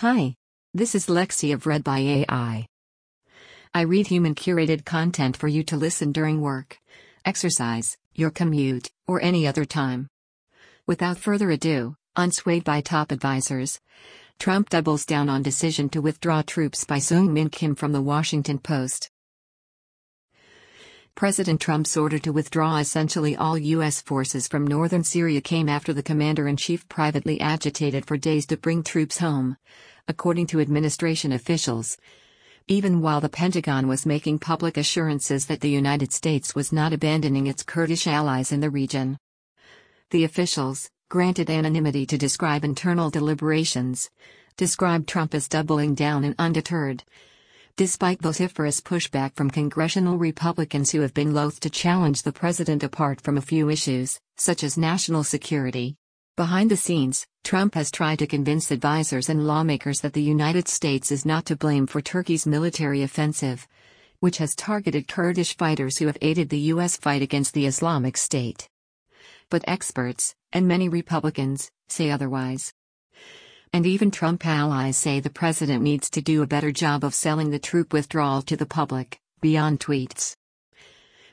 Hi. This is Lexi of Read by AI. I read human curated content for you to listen during work, exercise, your commute, or any other time. Without further ado, unswayed by top advisors, Trump doubles down on decision to withdraw troops by Seung Min Kim from the Washington Post. President Trump's order to withdraw essentially all U.S. forces from northern Syria came after the commander in chief privately agitated for days to bring troops home, according to administration officials. Even while the Pentagon was making public assurances that the United States was not abandoning its Kurdish allies in the region. The officials, granted anonymity to describe internal deliberations, described Trump as doubling down and undeterred despite vociferous pushback from congressional Republicans who have been loath to challenge the president apart from a few issues, such as national security. Behind the scenes, Trump has tried to convince advisers and lawmakers that the United States is not to blame for Turkey's military offensive, which has targeted Kurdish fighters who have aided the U.S. fight against the Islamic State. But experts, and many Republicans, say otherwise. And even Trump allies say the president needs to do a better job of selling the troop withdrawal to the public, beyond tweets.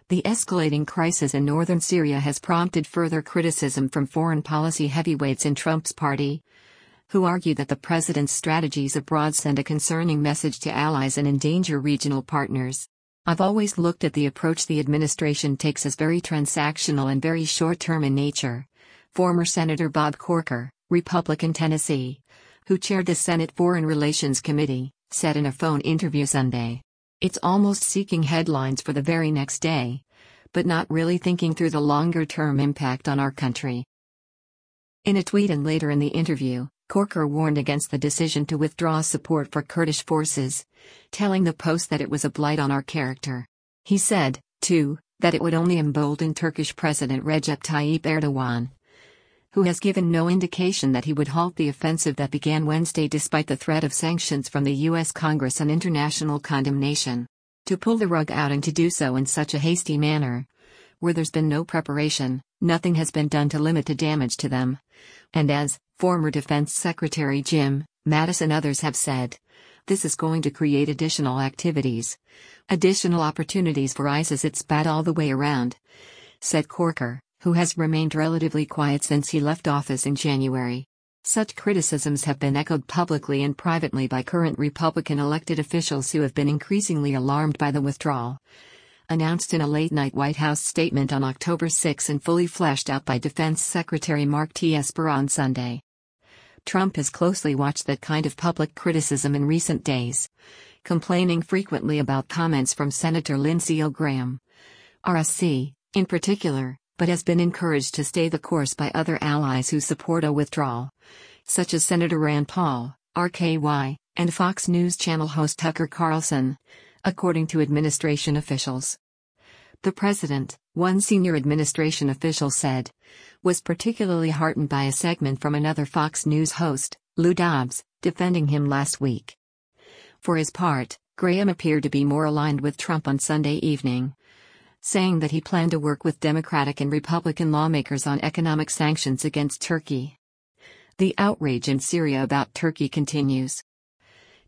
The escalating crisis in northern Syria has prompted further criticism from foreign policy heavyweights in Trump's party, who argue that the president's strategies abroad send a concerning message to allies and endanger regional partners. I've always looked at the approach the administration takes as very transactional and very short term in nature. Former Senator Bob Corker, Republican Tennessee, who chaired the Senate Foreign Relations Committee, said in a phone interview Sunday. It's almost seeking headlines for the very next day, but not really thinking through the longer term impact on our country. In a tweet and later in the interview, Corker warned against the decision to withdraw support for Kurdish forces, telling the Post that it was a blight on our character. He said, too, that it would only embolden Turkish President Recep Tayyip Erdogan, who has given no indication that he would halt the offensive that began Wednesday despite the threat of sanctions from the U.S. Congress and international condemnation. To pull the rug out and to do so in such a hasty manner, where there's been no preparation, nothing has been done to limit the damage to them. And as former Defense Secretary Jim Mattis and others have said, this is going to create additional activities, additional opportunities for ISIS. It's bad all the way around, said Corker who has remained relatively quiet since he left office in January. Such criticisms have been echoed publicly and privately by current Republican elected officials who have been increasingly alarmed by the withdrawal. Announced in a late night White House statement on October 6 and fully fleshed out by Defense Secretary Mark T. Esper on Sunday. Trump has closely watched that kind of public criticism in recent days, complaining frequently about comments from Senator Lindsey Graham, RSC, in particular, but has been encouraged to stay the course by other allies who support a withdrawal, such as Senator Rand Paul, RKY, and Fox News Channel host Tucker Carlson, according to administration officials. The president, one senior administration official said, was particularly heartened by a segment from another Fox News host, Lou Dobbs, defending him last week. For his part, Graham appeared to be more aligned with Trump on Sunday evening, saying that he planned to work with Democratic and Republican lawmakers on economic sanctions against Turkey. The outrage in Syria about Turkey continues.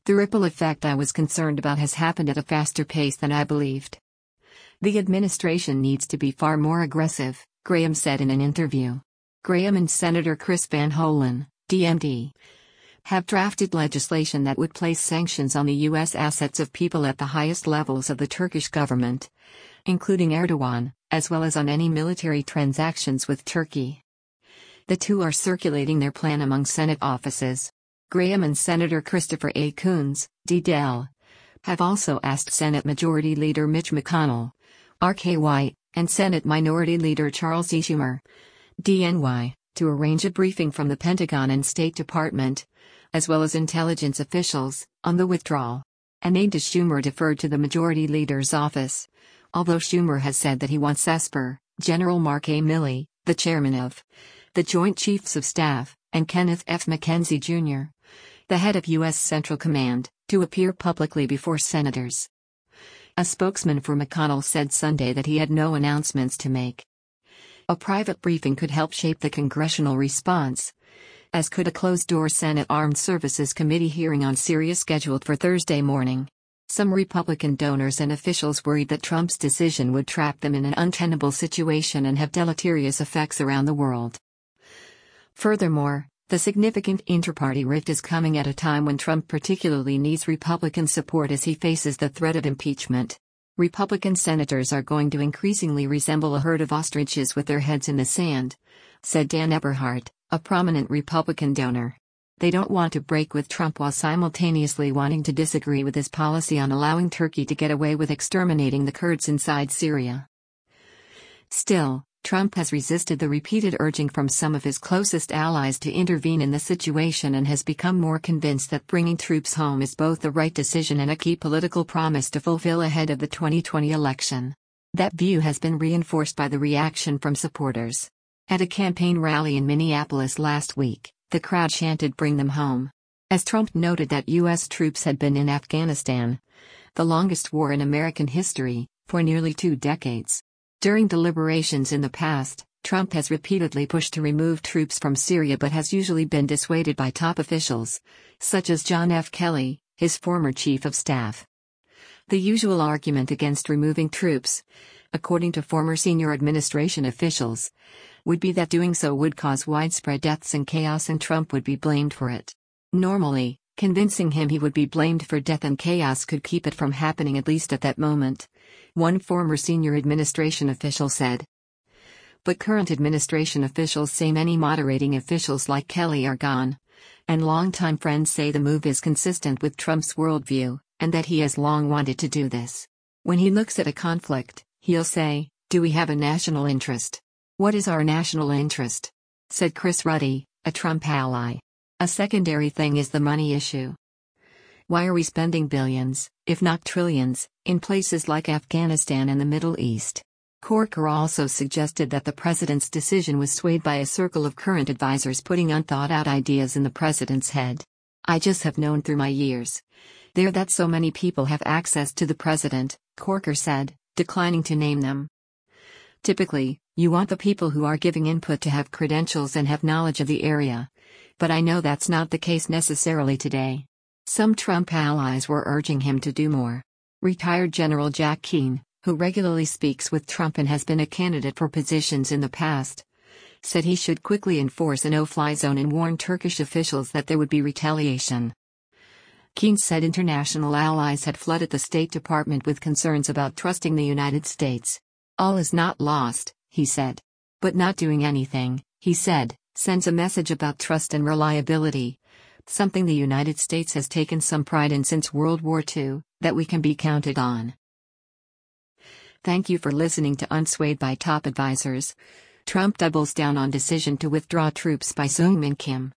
The ripple effect I was concerned about has happened at a faster pace than I believed. The administration needs to be far more aggressive, Graham said in an interview. Graham and Senator Chris Van Hollen, DMD, have drafted legislation that would place sanctions on the U.S. assets of people at the highest levels of the Turkish government, including Erdogan, as well as on any military transactions with Turkey. The two are circulating their plan among Senate offices. Graham and Senator Christopher A. Coons, D-Del, have also asked Senate Majority Leader Mitch McConnell, RKY, and Senate Minority Leader Charles E. Schumer, DNY, to arrange a briefing from the Pentagon and State Department, as well as intelligence officials, on the withdrawal. An aide to Schumer deferred to the Majority Leader's office, although Schumer has said that he wants Esper, General Mark A. Milley, the chairman of the Joint Chiefs of Staff, and Kenneth F. McKenzie Jr., the head of U.S. Central Command, to appear publicly before senators. A spokesman for McConnell said Sunday that he had no announcements to make. A private briefing could help shape the congressional response, as could a closed door Senate Armed Services Committee hearing on Syria scheduled for Thursday morning. Some Republican donors and officials worried that Trump's decision would trap them in an untenable situation and have deleterious effects around the world. Furthermore, the significant interparty rift is coming at a time when Trump particularly needs Republican support as he faces the threat of impeachment. Republican senators are going to increasingly resemble a herd of ostriches with their heads in the sand, said Dan Eberhart, a prominent Republican donor. They don't want to break with Trump while simultaneously wanting to disagree with his policy on allowing Turkey to get away with exterminating the Kurds inside Syria. Still, Trump has resisted the repeated urging from some of his closest allies to intervene in the situation and has become more convinced that bringing troops home is both the right decision and a key political promise to fulfill ahead of the 2020 election. That view has been reinforced by the reaction from supporters. At a campaign rally in Minneapolis last week, the crowd chanted Bring them home. As Trump noted that U.S. troops had been in Afghanistan, the longest war in American history, for nearly two decades. During deliberations in the past, Trump has repeatedly pushed to remove troops from Syria but has usually been dissuaded by top officials, such as John F. Kelly, his former chief of staff. The usual argument against removing troops, according to former senior administration officials, would be that doing so would cause widespread deaths and chaos and Trump would be blamed for it. Normally, convincing him he would be blamed for death and chaos could keep it from happening at least at that moment one former senior administration official said. But current administration officials say many moderating officials like Kelly are gone. And longtime friends say the move is consistent with Trump's worldview, and that he has long wanted to do this. When he looks at a conflict, he'll say, Do we have a national interest? What is our national interest? said Chris Ruddy, a Trump ally. A secondary thing is the money issue. Why are we spending billions, if not trillions, in places like Afghanistan and the Middle East? Corker also suggested that the president's decision was swayed by a circle of current advisers putting unthought out ideas in the president's head. I just have known through my years. There that so many people have access to the president, Corker said, declining to name them. Typically, you want the people who are giving input to have credentials and have knowledge of the area. But I know that's not the case necessarily today. Some Trump allies were urging him to do more. Retired General Jack Keane, who regularly speaks with Trump and has been a candidate for positions in the past, said he should quickly enforce a no fly zone and warn Turkish officials that there would be retaliation. Keane said international allies had flooded the State Department with concerns about trusting the United States. All is not lost, he said. But not doing anything, he said, sends a message about trust and reliability, something the United States has taken some pride in since World War II, that we can be counted on. Thank you for listening to Unswayed by Top Advisors. Trump doubles down on decision to withdraw troops by Seung Min Kim.